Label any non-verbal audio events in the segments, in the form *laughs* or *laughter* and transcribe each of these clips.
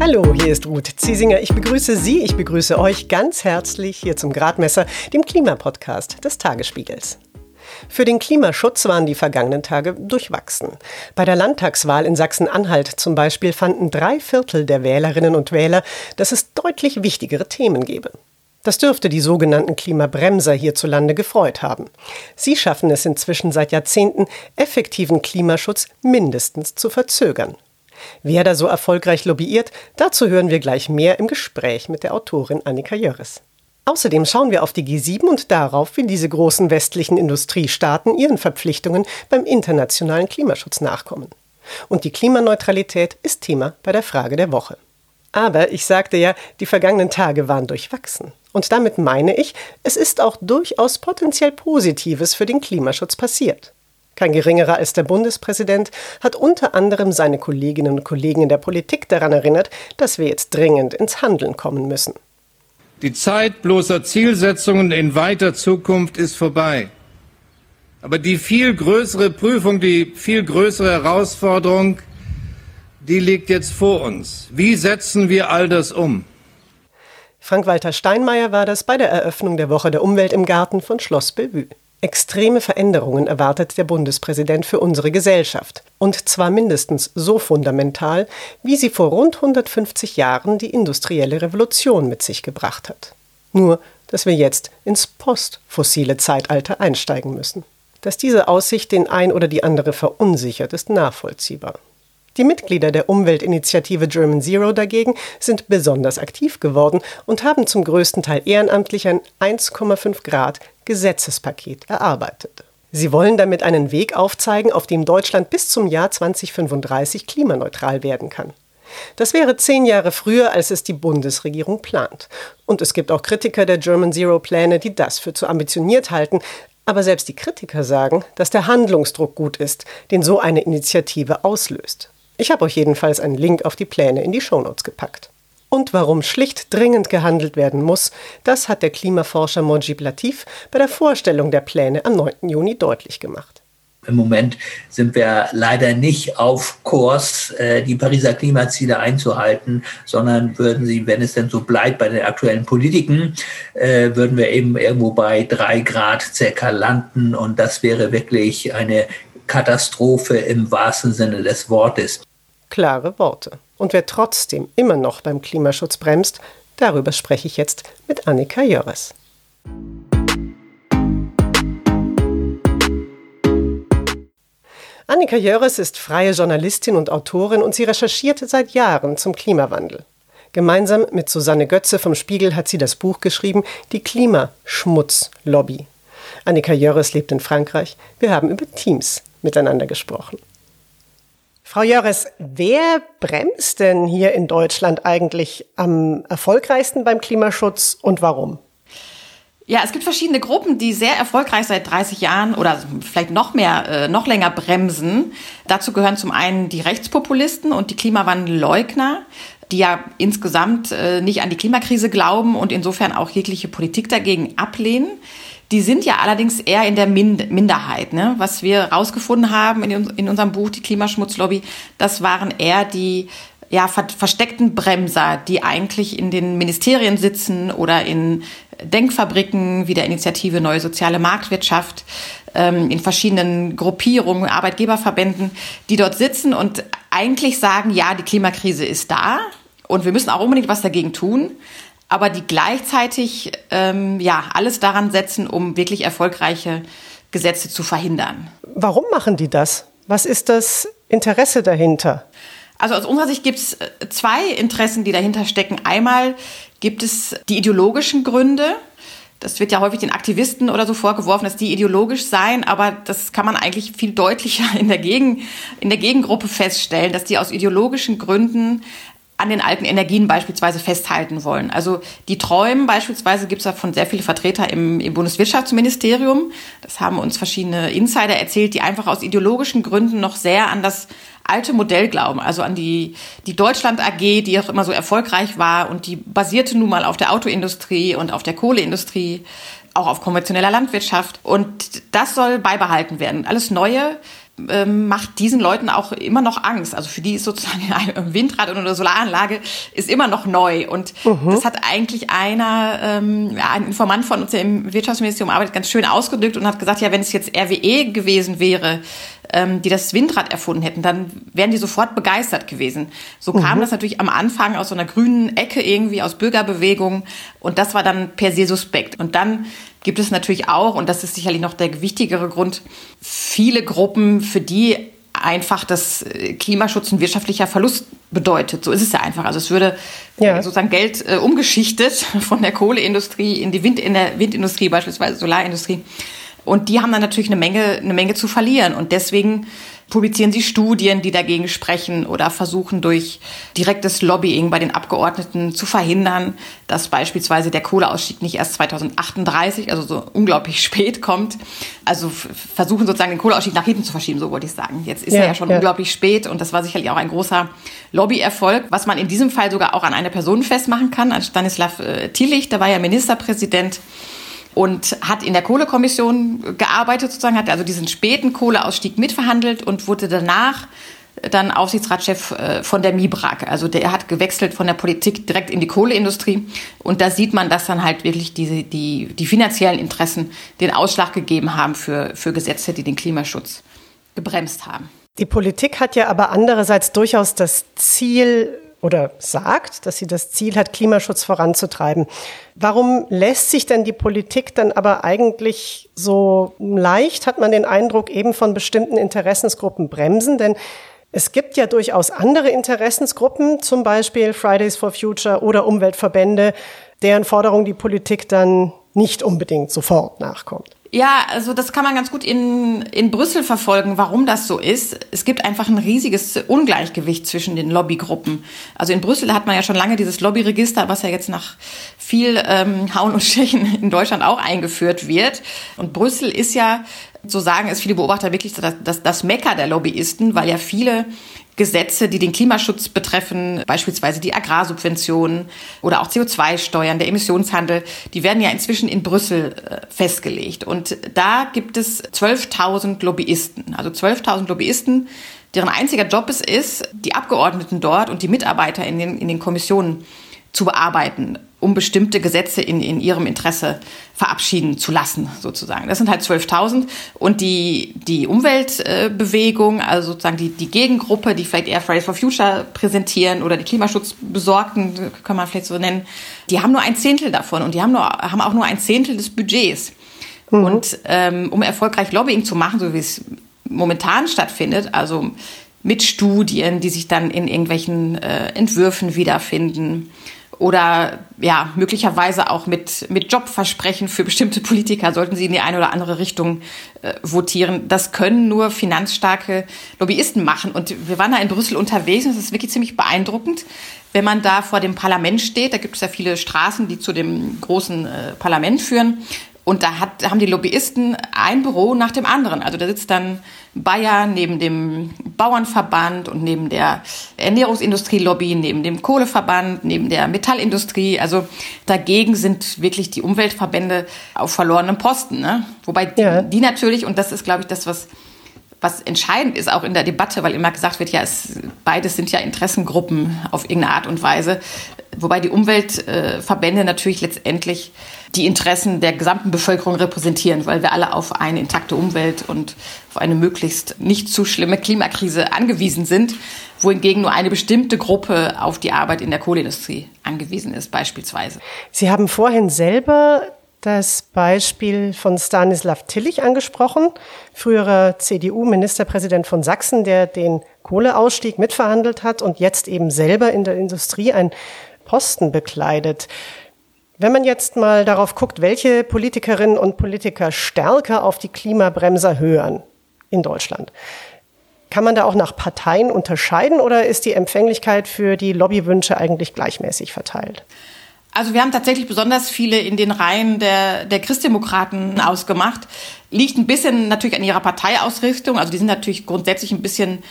Hallo, hier ist Ruth Ziesinger. Ich begrüße Sie, ich begrüße euch ganz herzlich hier zum Gradmesser, dem Klimapodcast des Tagesspiegels. Für den Klimaschutz waren die vergangenen Tage durchwachsen. Bei der Landtagswahl in Sachsen-Anhalt zum Beispiel fanden drei Viertel der Wählerinnen und Wähler, dass es deutlich wichtigere Themen gebe. Das dürfte die sogenannten Klimabremser hierzulande gefreut haben. Sie schaffen es inzwischen seit Jahrzehnten, effektiven Klimaschutz mindestens zu verzögern. Wer da so erfolgreich lobbyiert, dazu hören wir gleich mehr im Gespräch mit der Autorin Annika Jörres. Außerdem schauen wir auf die G7 und darauf, wie diese großen westlichen Industriestaaten ihren Verpflichtungen beim internationalen Klimaschutz nachkommen. Und die Klimaneutralität ist Thema bei der Frage der Woche. Aber ich sagte ja, die vergangenen Tage waren durchwachsen. Und damit meine ich, es ist auch durchaus potenziell Positives für den Klimaschutz passiert. Kein geringerer als der Bundespräsident hat unter anderem seine Kolleginnen und Kollegen in der Politik daran erinnert, dass wir jetzt dringend ins Handeln kommen müssen. Die Zeit bloßer Zielsetzungen in weiter Zukunft ist vorbei. Aber die viel größere Prüfung, die viel größere Herausforderung, die liegt jetzt vor uns. Wie setzen wir all das um? Frank-Walter Steinmeier war das bei der Eröffnung der Woche der Umwelt im Garten von Schloss Bellevue. Extreme Veränderungen erwartet der Bundespräsident für unsere Gesellschaft. Und zwar mindestens so fundamental, wie sie vor rund 150 Jahren die industrielle Revolution mit sich gebracht hat. Nur, dass wir jetzt ins postfossile Zeitalter einsteigen müssen. Dass diese Aussicht den ein oder die andere verunsichert, ist nachvollziehbar. Die Mitglieder der Umweltinitiative German Zero dagegen sind besonders aktiv geworden und haben zum größten Teil ehrenamtlich ein 1,5 Grad Gesetzespaket erarbeitet. Sie wollen damit einen Weg aufzeigen, auf dem Deutschland bis zum Jahr 2035 klimaneutral werden kann. Das wäre zehn Jahre früher, als es die Bundesregierung plant. Und es gibt auch Kritiker der German Zero Pläne, die das für zu ambitioniert halten. Aber selbst die Kritiker sagen, dass der Handlungsdruck gut ist, den so eine Initiative auslöst. Ich habe euch jedenfalls einen Link auf die Pläne in die Shownotes gepackt. Und warum schlicht dringend gehandelt werden muss, das hat der Klimaforscher Mojib Latif bei der Vorstellung der Pläne am 9. Juni deutlich gemacht. Im Moment sind wir leider nicht auf Kurs, äh, die Pariser Klimaziele einzuhalten, sondern würden sie, wenn es denn so bleibt bei den aktuellen Politiken, äh, würden wir eben irgendwo bei drei Grad circa landen. Und das wäre wirklich eine Katastrophe im wahrsten Sinne des Wortes. Klare Worte. Und wer trotzdem immer noch beim Klimaschutz bremst, darüber spreche ich jetzt mit Annika Jörres. Annika Jörres ist freie Journalistin und Autorin und sie recherchiert seit Jahren zum Klimawandel. Gemeinsam mit Susanne Götze vom Spiegel hat sie das Buch geschrieben Die Klimaschmutzlobby. Annika Jörres lebt in Frankreich. Wir haben über Teams miteinander gesprochen. Frau Jöres, wer bremst denn hier in Deutschland eigentlich am erfolgreichsten beim Klimaschutz und warum? Ja, es gibt verschiedene Gruppen, die sehr erfolgreich seit 30 Jahren oder vielleicht noch mehr, äh, noch länger bremsen. Dazu gehören zum einen die Rechtspopulisten und die Klimawandelleugner, die ja insgesamt äh, nicht an die Klimakrise glauben und insofern auch jegliche Politik dagegen ablehnen. Die sind ja allerdings eher in der Mind Minderheit. Ne? Was wir rausgefunden haben in, in unserem Buch, die Klimaschmutzlobby, das waren eher die ja, ver versteckten Bremser, die eigentlich in den Ministerien sitzen oder in Denkfabriken wie der Initiative Neue Soziale Marktwirtschaft, ähm, in verschiedenen Gruppierungen, Arbeitgeberverbänden, die dort sitzen und eigentlich sagen, ja, die Klimakrise ist da und wir müssen auch unbedingt was dagegen tun aber die gleichzeitig ähm, ja alles daran setzen, um wirklich erfolgreiche Gesetze zu verhindern. Warum machen die das? Was ist das Interesse dahinter? Also aus unserer Sicht gibt es äh, zwei Interessen, die dahinter stecken. Einmal gibt es die ideologischen Gründe. Das wird ja häufig den Aktivisten oder so vorgeworfen, dass die ideologisch seien, aber das kann man eigentlich viel deutlicher in der, Gegen, in der Gegengruppe feststellen, dass die aus ideologischen Gründen an den alten Energien beispielsweise festhalten wollen. Also die träumen beispielsweise gibt es davon sehr viele Vertreter im, im Bundeswirtschaftsministerium. Das haben uns verschiedene Insider erzählt, die einfach aus ideologischen Gründen noch sehr an das alte Modell glauben, also an die, die Deutschland AG, die auch immer so erfolgreich war und die basierte nun mal auf der Autoindustrie und auf der Kohleindustrie, auch auf konventioneller Landwirtschaft. Und das soll beibehalten werden. Alles Neue macht diesen Leuten auch immer noch Angst. Also für die ist sozusagen *laughs* ein Windrad oder eine Solaranlage ist immer noch neu. Und mhm. das hat eigentlich einer, ähm, ein Informant von uns, der im Wirtschaftsministerium arbeitet, ganz schön ausgedrückt und hat gesagt, ja, wenn es jetzt RWE gewesen wäre, ähm, die das Windrad erfunden hätten, dann wären die sofort begeistert gewesen. So mhm. kam das natürlich am Anfang aus so einer grünen Ecke irgendwie, aus Bürgerbewegung. Und das war dann per se suspekt. Und dann gibt es natürlich auch, und das ist sicherlich noch der wichtigere Grund, viele Gruppen, für die einfach das äh, Klimaschutz ein wirtschaftlicher Verlust bedeutet. So ist es ja einfach. Also es würde ja. sozusagen Geld äh, umgeschichtet *laughs* von der Kohleindustrie in die Wind, in der Windindustrie, beispielsweise Solarindustrie. Und die haben dann natürlich eine Menge, eine Menge zu verlieren. Und deswegen publizieren sie Studien, die dagegen sprechen oder versuchen durch direktes Lobbying bei den Abgeordneten zu verhindern, dass beispielsweise der Kohleausstieg nicht erst 2038, also so unglaublich *laughs* spät kommt. Also versuchen sozusagen den Kohleausstieg nach hinten zu verschieben, so wollte ich sagen. Jetzt ist ja, er ja schon ja. unglaublich spät und das war sicherlich auch ein großer Lobbyerfolg, was man in diesem Fall sogar auch an eine Person festmachen kann, an Stanislav äh, Tillich, der war ja Ministerpräsident und hat in der Kohlekommission gearbeitet, sozusagen, hat also diesen späten Kohleausstieg mitverhandelt und wurde danach dann Aufsichtsratschef äh, von der MIBRAG. Also der hat gewechselt von der Politik direkt in die Kohleindustrie. Und da sieht man, dass dann halt wirklich diese, die, die finanziellen Interessen den Ausschlag gegeben haben für, für Gesetze, die den Klimaschutz gebremst haben. Die Politik hat ja aber andererseits durchaus das Ziel, oder sagt, dass sie das Ziel hat, Klimaschutz voranzutreiben. Warum lässt sich denn die Politik dann aber eigentlich so leicht, hat man den Eindruck, eben von bestimmten Interessensgruppen bremsen? Denn es gibt ja durchaus andere Interessensgruppen, zum Beispiel Fridays for Future oder Umweltverbände, deren Forderung die Politik dann nicht unbedingt sofort nachkommt. Ja, also das kann man ganz gut in, in Brüssel verfolgen, warum das so ist. Es gibt einfach ein riesiges Ungleichgewicht zwischen den Lobbygruppen. Also in Brüssel hat man ja schon lange dieses Lobbyregister, was ja jetzt nach viel ähm, Hauen und Stechen in Deutschland auch eingeführt wird. Und Brüssel ist ja, so sagen es viele Beobachter wirklich, das, das, das Mecker der Lobbyisten, weil ja viele Gesetze, die den Klimaschutz betreffen, beispielsweise die Agrarsubventionen oder auch CO2-Steuern, der Emissionshandel, die werden ja inzwischen in Brüssel äh, festgelegt. Und da gibt es 12.000 Lobbyisten, also 12.000 Lobbyisten, deren einziger Job es ist, die Abgeordneten dort und die Mitarbeiter in den, in den Kommissionen zu bearbeiten um bestimmte Gesetze in, in ihrem Interesse verabschieden zu lassen, sozusagen. Das sind halt 12.000. Und die, die Umweltbewegung, also sozusagen die, die Gegengruppe, die vielleicht eher Fridays for Future präsentieren oder die Klimaschutzbesorgten, kann man vielleicht so nennen, die haben nur ein Zehntel davon und die haben, nur, haben auch nur ein Zehntel des Budgets. Mhm. Und ähm, um erfolgreich Lobbying zu machen, so wie es momentan stattfindet, also mit Studien, die sich dann in irgendwelchen äh, Entwürfen wiederfinden, oder ja, möglicherweise auch mit, mit Jobversprechen für bestimmte Politiker sollten sie in die eine oder andere Richtung äh, votieren. Das können nur finanzstarke Lobbyisten machen. Und wir waren da in Brüssel unterwegs und es ist wirklich ziemlich beeindruckend, wenn man da vor dem Parlament steht. Da gibt es ja viele Straßen, die zu dem großen äh, Parlament führen. Und da hat, haben die Lobbyisten ein Büro nach dem anderen. Also da sitzt dann Bayer neben dem Bauernverband und neben der Ernährungsindustrie-Lobby, neben dem Kohleverband, neben der Metallindustrie. Also dagegen sind wirklich die Umweltverbände auf verlorenem Posten. Ne? Wobei die, ja. die natürlich, und das ist, glaube ich, das, was was entscheidend ist auch in der Debatte, weil immer gesagt wird, ja, es, beides sind ja Interessengruppen auf irgendeine Art und Weise. Wobei die Umweltverbände natürlich letztendlich die Interessen der gesamten Bevölkerung repräsentieren, weil wir alle auf eine intakte Umwelt und auf eine möglichst nicht zu schlimme Klimakrise angewiesen sind, wohingegen nur eine bestimmte Gruppe auf die Arbeit in der Kohleindustrie angewiesen ist, beispielsweise. Sie haben vorhin selber das Beispiel von Stanislav Tillich angesprochen, früherer CDU-Ministerpräsident von Sachsen, der den Kohleausstieg mitverhandelt hat und jetzt eben selber in der Industrie einen Posten bekleidet. Wenn man jetzt mal darauf guckt, welche Politikerinnen und Politiker stärker auf die Klimabremser hören in Deutschland, kann man da auch nach Parteien unterscheiden oder ist die Empfänglichkeit für die Lobbywünsche eigentlich gleichmäßig verteilt? Also wir haben tatsächlich besonders viele in den Reihen der, der Christdemokraten ausgemacht. Liegt ein bisschen natürlich an ihrer Parteiausrichtung. Also die sind natürlich grundsätzlich ein bisschen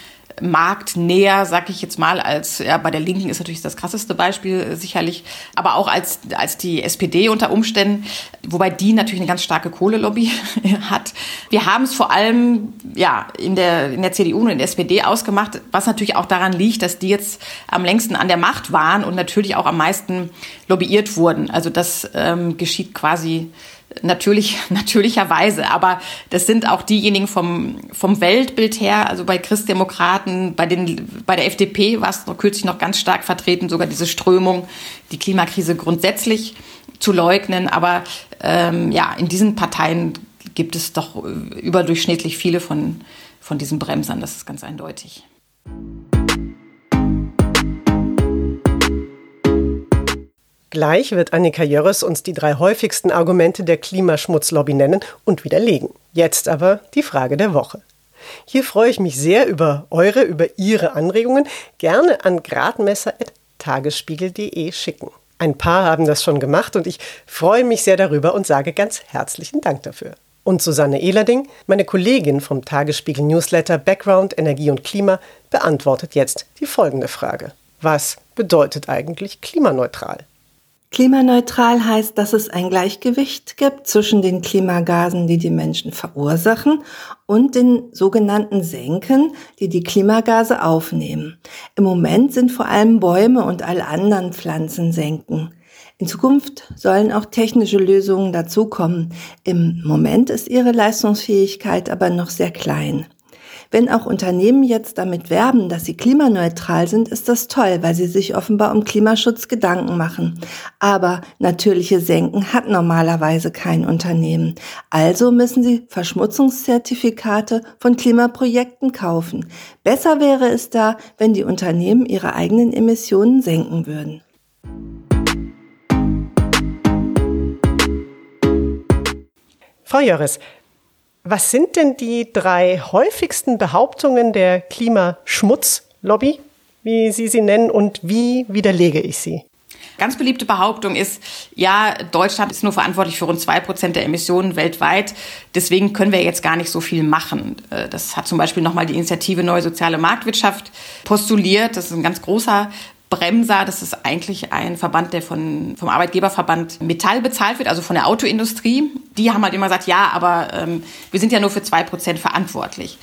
marktnäher, sag ich jetzt mal, als ja, bei der Linken ist natürlich das krasseste Beispiel äh, sicherlich, aber auch als, als die SPD unter Umständen, wobei die natürlich eine ganz starke Kohlelobby *laughs* hat. Wir haben es vor allem ja in der, in der CDU und in der SPD ausgemacht, was natürlich auch daran liegt, dass die jetzt am längsten an der Macht waren und natürlich auch am meisten lobbyiert wurden. Also das ähm, geschieht quasi natürlich, *laughs* natürlicherweise. Aber das sind auch diejenigen vom, vom Weltbild her, also bei Christdemokraten, bei, den, bei der FDP war es noch kürzlich noch ganz stark vertreten, sogar diese Strömung, die Klimakrise grundsätzlich zu leugnen. Aber ähm, ja, in diesen Parteien gibt es doch überdurchschnittlich viele von, von diesen Bremsern, das ist ganz eindeutig. Gleich wird Annika Jörres uns die drei häufigsten Argumente der Klimaschmutzlobby nennen und widerlegen. Jetzt aber die Frage der Woche. Hier freue ich mich sehr über eure, über Ihre Anregungen. Gerne an gradmesser.tagesspiegel.de schicken. Ein paar haben das schon gemacht und ich freue mich sehr darüber und sage ganz herzlichen Dank dafür. Und Susanne Ehlerding, meine Kollegin vom Tagesspiegel Newsletter Background Energie und Klima, beantwortet jetzt die folgende Frage. Was bedeutet eigentlich klimaneutral? Klimaneutral heißt, dass es ein Gleichgewicht gibt zwischen den Klimagasen, die die Menschen verursachen, und den sogenannten Senken, die die Klimagase aufnehmen. Im Moment sind vor allem Bäume und alle anderen Pflanzen Senken. In Zukunft sollen auch technische Lösungen dazukommen. Im Moment ist ihre Leistungsfähigkeit aber noch sehr klein. Wenn auch Unternehmen jetzt damit werben, dass sie klimaneutral sind, ist das toll, weil sie sich offenbar um Klimaschutz Gedanken machen. Aber natürliche Senken hat normalerweise kein Unternehmen. Also müssen sie Verschmutzungszertifikate von Klimaprojekten kaufen. Besser wäre es da, wenn die Unternehmen ihre eigenen Emissionen senken würden. Frau Jöres, was sind denn die drei häufigsten Behauptungen der Klimaschmutzlobby, wie Sie sie nennen, und wie widerlege ich sie? Ganz beliebte Behauptung ist, ja, Deutschland ist nur verantwortlich für rund zwei Prozent der Emissionen weltweit. Deswegen können wir jetzt gar nicht so viel machen. Äh, das hat zum Beispiel nochmal die Initiative Neue Soziale Marktwirtschaft postuliert. Das ist ein ganz großer Bremser, das ist eigentlich ein Verband, der von, vom Arbeitgeberverband Metall bezahlt wird, also von der Autoindustrie. Die haben halt immer gesagt, ja, aber ähm, wir sind ja nur für zwei Prozent verantwortlich.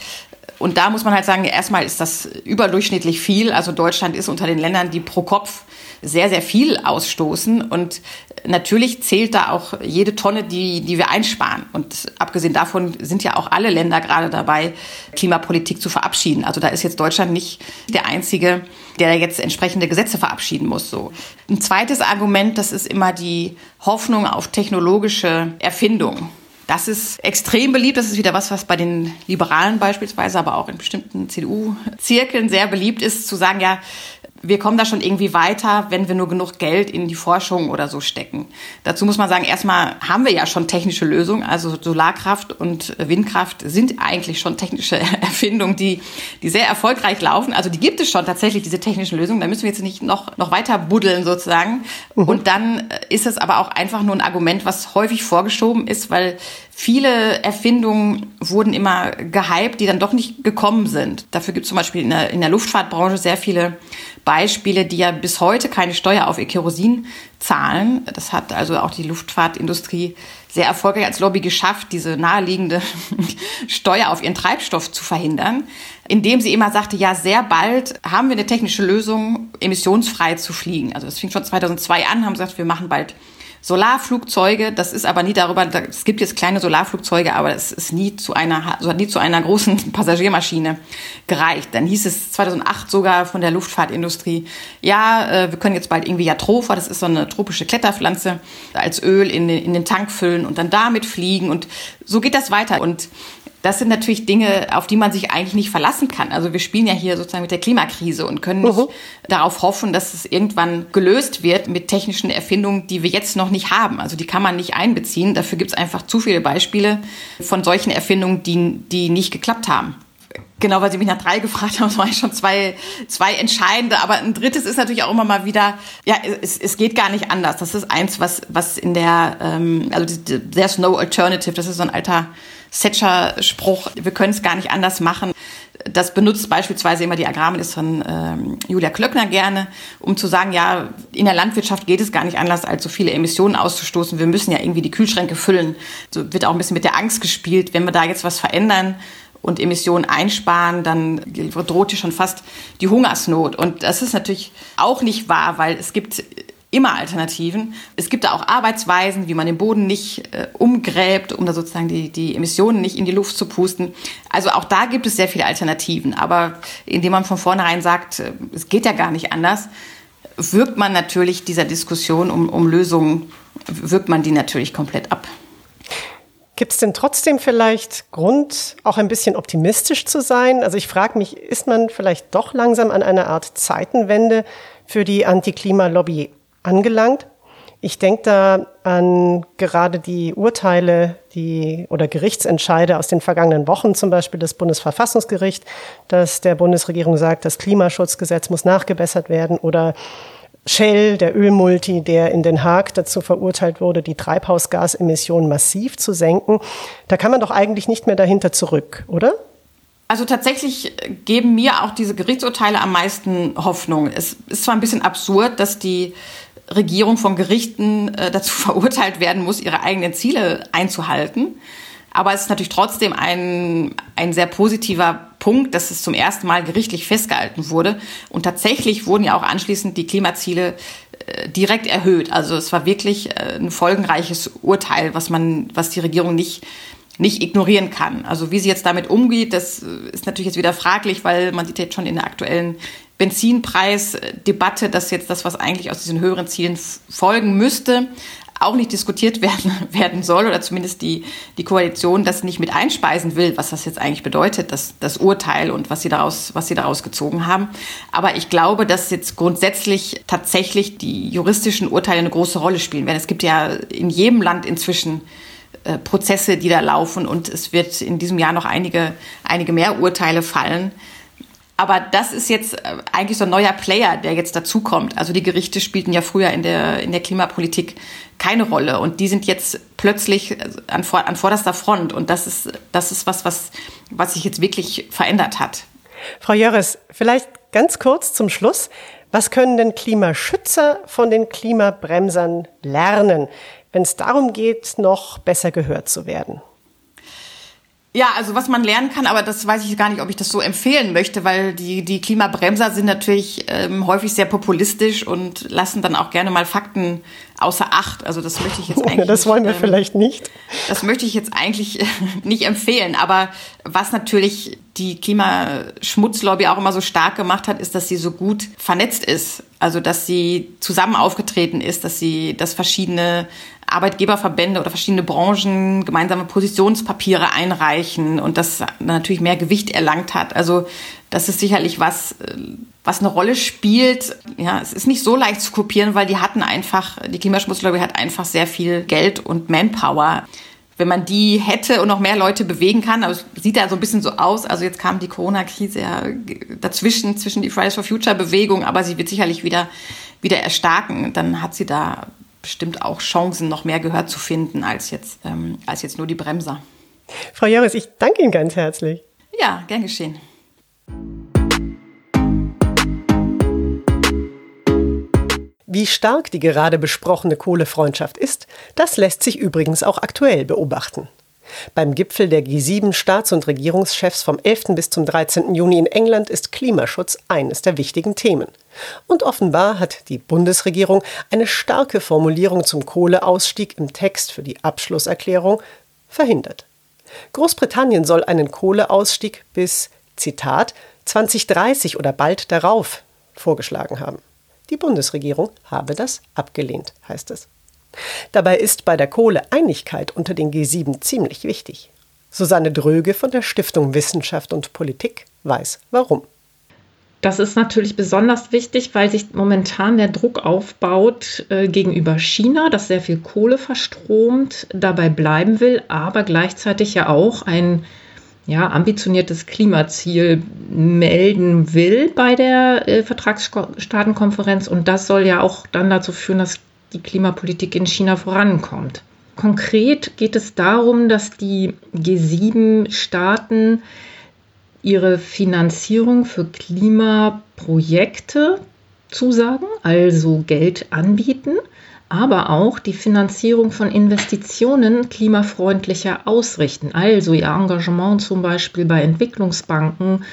Und da muss man halt sagen, erstmal ist das überdurchschnittlich viel. Also Deutschland ist unter den Ländern, die pro Kopf sehr, sehr viel ausstoßen. Und natürlich zählt da auch jede Tonne, die, die wir einsparen. Und abgesehen davon sind ja auch alle Länder gerade dabei, Klimapolitik zu verabschieden. Also da ist jetzt Deutschland nicht der Einzige, der jetzt entsprechende Gesetze verabschieden muss. So. Ein zweites Argument, das ist immer die Hoffnung auf technologische Erfindung. Das ist extrem beliebt. Das ist wieder was, was bei den Liberalen beispielsweise, aber auch in bestimmten CDU-Zirkeln sehr beliebt ist, zu sagen, ja, wir kommen da schon irgendwie weiter, wenn wir nur genug Geld in die Forschung oder so stecken. Dazu muss man sagen, erstmal haben wir ja schon technische Lösungen. Also Solarkraft und Windkraft sind eigentlich schon technische *laughs* Erfindungen, die, die sehr erfolgreich laufen. Also die gibt es schon tatsächlich, diese technischen Lösungen. Da müssen wir jetzt nicht noch, noch weiter buddeln sozusagen. Mhm. Und dann ist es aber auch einfach nur ein Argument, was häufig vorgeschoben ist, weil viele Erfindungen wurden immer gehypt, die dann doch nicht gekommen sind. Dafür gibt es zum Beispiel in der, in der Luftfahrtbranche sehr viele Beispiele, die ja bis heute keine Steuer auf ihr Kerosin zahlen. Das hat also auch die Luftfahrtindustrie sehr erfolgreich als Lobby geschafft, diese naheliegende *laughs* Steuer auf ihren Treibstoff zu verhindern, indem sie immer sagte, ja, sehr bald haben wir eine technische Lösung, emissionsfrei zu fliegen. Also das fing schon 2002 an, haben gesagt, wir machen bald Solarflugzeuge, das ist aber nie darüber, es gibt jetzt kleine Solarflugzeuge, aber es ist nie zu einer, also hat nie zu einer großen *laughs* Passagiermaschine gereicht. Dann hieß es 2008 sogar von der Luftfahrtindustrie, ja, äh, wir können jetzt bald irgendwie Jatropha, das ist so eine tropische Kletterpflanze, als Öl in den, in den Tank füllen und dann damit fliegen und so geht das weiter. Und das sind natürlich Dinge, auf die man sich eigentlich nicht verlassen kann. Also wir spielen ja hier sozusagen mit der Klimakrise und können nicht uh darauf hoffen, dass es irgendwann gelöst wird mit technischen Erfindungen, die wir jetzt noch nicht haben. Also die kann man nicht einbeziehen. Dafür gibt es einfach zu viele Beispiele von solchen Erfindungen, die, die nicht geklappt haben. Genau, weil Sie mich nach drei gefragt haben, waren schon zwei, zwei entscheidende. Aber ein drittes ist natürlich auch immer mal wieder, ja, es, es geht gar nicht anders. Das ist eins, was, was in der, ähm, also there's no alternative, das ist so ein alter Thatcher-Spruch, wir können es gar nicht anders machen. Das benutzt beispielsweise immer die Agrarministerin äh, Julia Klöckner gerne, um zu sagen, ja, in der Landwirtschaft geht es gar nicht anders, als so viele Emissionen auszustoßen. Wir müssen ja irgendwie die Kühlschränke füllen. So wird auch ein bisschen mit der Angst gespielt, wenn wir da jetzt was verändern und Emissionen einsparen, dann droht hier schon fast die Hungersnot. Und das ist natürlich auch nicht wahr, weil es gibt immer Alternativen. Es gibt da auch Arbeitsweisen, wie man den Boden nicht äh, umgräbt, um da sozusagen die, die Emissionen nicht in die Luft zu pusten. Also auch da gibt es sehr viele Alternativen. Aber indem man von vornherein sagt, äh, es geht ja gar nicht anders, wirkt man natürlich dieser Diskussion um, um Lösungen, wirkt man die natürlich komplett ab. Gibt es denn trotzdem vielleicht Grund, auch ein bisschen optimistisch zu sein? Also ich frage mich, ist man vielleicht doch langsam an einer Art Zeitenwende für die Anti-Klima-Lobby angelangt. Ich denke da an gerade die Urteile, die oder Gerichtsentscheide aus den vergangenen Wochen, zum Beispiel das Bundesverfassungsgericht, dass der Bundesregierung sagt, das Klimaschutzgesetz muss nachgebessert werden oder Shell, der Ölmulti, der in Den Haag dazu verurteilt wurde, die Treibhausgasemissionen massiv zu senken. Da kann man doch eigentlich nicht mehr dahinter zurück, oder? Also tatsächlich geben mir auch diese Gerichtsurteile am meisten Hoffnung. Es ist zwar ein bisschen absurd, dass die Regierung von Gerichten äh, dazu *laughs* verurteilt werden muss, ihre eigenen Ziele einzuhalten. Aber es ist natürlich trotzdem ein, ein sehr positiver Punkt, dass es zum ersten Mal gerichtlich festgehalten wurde. Und tatsächlich wurden ja auch anschließend die Klimaziele äh, direkt erhöht. Also es war wirklich äh, ein folgenreiches Urteil, was man, was die Regierung nicht nicht ignorieren kann. Also wie sie jetzt damit umgeht, das äh, ist natürlich jetzt wieder fraglich, weil man sieht jetzt schon in der aktuellen Benzinpreisdebatte, dass jetzt das, was eigentlich aus diesen höheren Zielen folgen müsste, auch nicht diskutiert *laughs* werden, werden soll oder zumindest die, die Koalition das nicht mit einspeisen will, was das jetzt eigentlich bedeutet, das, das Urteil und was sie, daraus, was sie daraus gezogen haben. Aber ich glaube, dass jetzt grundsätzlich tatsächlich die juristischen Urteile eine große Rolle spielen werden. Es gibt ja in jedem Land inzwischen äh, Prozesse, die da laufen und es wird in diesem Jahr noch einige, einige mehr Urteile fallen. Aber das ist jetzt äh, eigentlich so ein neuer Player, der jetzt dazukommt. Also die Gerichte spielten ja früher in der, in der Klimapolitik keine Rolle und die sind jetzt plötzlich äh, an, an vorderster Front und das ist, das ist was, was, was sich jetzt wirklich verändert hat. Frau Jöres, vielleicht ganz kurz zum Schluss. Was können denn Klimaschützer von den Klimabremsern lernen? Wenn es darum geht, noch besser gehört zu werden? Ja, also was man lernen kann, aber das weiß ich gar nicht, ob ich das so empfehlen möchte, weil die, die Klimabremser sind natürlich ähm, häufig sehr populistisch und lassen dann auch gerne mal Fakten außer Acht. Also das möchte ich jetzt *laughs* eigentlich. das wollen wir ähm, vielleicht nicht. Das möchte ich jetzt eigentlich *laughs* nicht empfehlen. Aber was natürlich die Klimaschmutzlobby auch immer so stark gemacht hat, ist, dass sie so gut vernetzt ist. Also dass sie zusammen aufgetreten ist, dass sie, dass verschiedene Arbeitgeberverbände oder verschiedene Branchen gemeinsame Positionspapiere einreichen und das natürlich mehr Gewicht erlangt hat. Also das ist sicherlich was, äh, was eine Rolle spielt. Ja, es ist nicht so leicht zu kopieren, weil die hatten einfach, die Klimaschmutzlobby hat einfach sehr viel Geld und Manpower. Wenn man die hätte und noch mehr Leute bewegen kann, aber es sieht ja so ein bisschen so aus. Also jetzt kam die Corona-Krise ja dazwischen, zwischen die Fridays for Future Bewegung, aber sie wird sicherlich wieder, wieder erstarken. Dann hat sie da bestimmt auch Chancen, noch mehr Gehör zu finden als jetzt, ähm, als jetzt nur die Bremser. Frau Jörres, ich danke Ihnen ganz herzlich. Ja, gern geschehen. Wie stark die gerade besprochene Kohlefreundschaft ist, das lässt sich übrigens auch aktuell beobachten. Beim Gipfel der G7-Staats- und Regierungschefs vom 11. bis zum 13. Juni in England ist Klimaschutz eines der wichtigen Themen. Und offenbar hat die Bundesregierung eine starke Formulierung zum Kohleausstieg im Text für die Abschlusserklärung verhindert. Großbritannien soll einen Kohleausstieg bis, Zitat, 2030 oder bald darauf vorgeschlagen haben. Die Bundesregierung habe das abgelehnt, heißt es. Dabei ist bei der Kohle Einigkeit unter den G7 ziemlich wichtig. Susanne Dröge von der Stiftung Wissenschaft und Politik weiß warum. Das ist natürlich besonders wichtig, weil sich momentan der Druck aufbaut äh, gegenüber China, das sehr viel Kohle verstromt, dabei bleiben will, aber gleichzeitig ja auch ein ja, ambitioniertes Klimaziel melden will bei der äh, Vertragsstaatenkonferenz. Und das soll ja auch dann dazu führen, dass die Klimapolitik in China vorankommt. Konkret geht es darum, dass die G7-Staaten ihre Finanzierung für Klimaprojekte zusagen, also Geld anbieten, aber auch die Finanzierung von Investitionen klimafreundlicher ausrichten, also ihr Engagement zum Beispiel bei Entwicklungsbanken,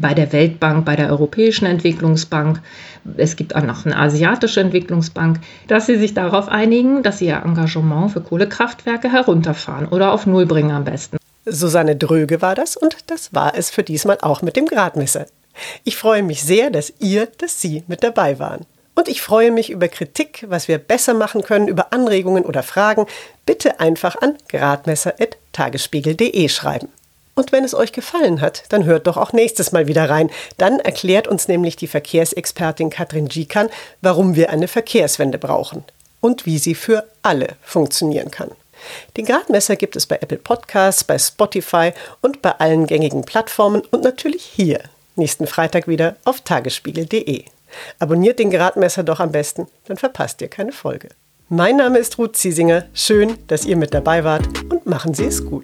bei der Weltbank, bei der Europäischen Entwicklungsbank, es gibt auch noch eine asiatische Entwicklungsbank, dass sie sich darauf einigen, dass sie ihr Engagement für Kohlekraftwerke herunterfahren oder auf Null bringen am besten. Susanne Dröge war das und das war es für diesmal auch mit dem Gradmesser. Ich freue mich sehr, dass ihr, dass Sie mit dabei waren. Und ich freue mich über Kritik, was wir besser machen können, über Anregungen oder Fragen. Bitte einfach an gradmesser.tagesspiegel.de schreiben. Und wenn es euch gefallen hat, dann hört doch auch nächstes Mal wieder rein. Dann erklärt uns nämlich die Verkehrsexpertin Katrin Gikan, warum wir eine Verkehrswende brauchen und wie sie für alle funktionieren kann. Den Gradmesser gibt es bei Apple Podcasts, bei Spotify und bei allen gängigen Plattformen und natürlich hier nächsten Freitag wieder auf tagesspiegel.de. Abonniert den Gradmesser doch am besten, dann verpasst ihr keine Folge. Mein Name ist Ruth Ziesinger. Schön, dass ihr mit dabei wart und machen Sie es gut.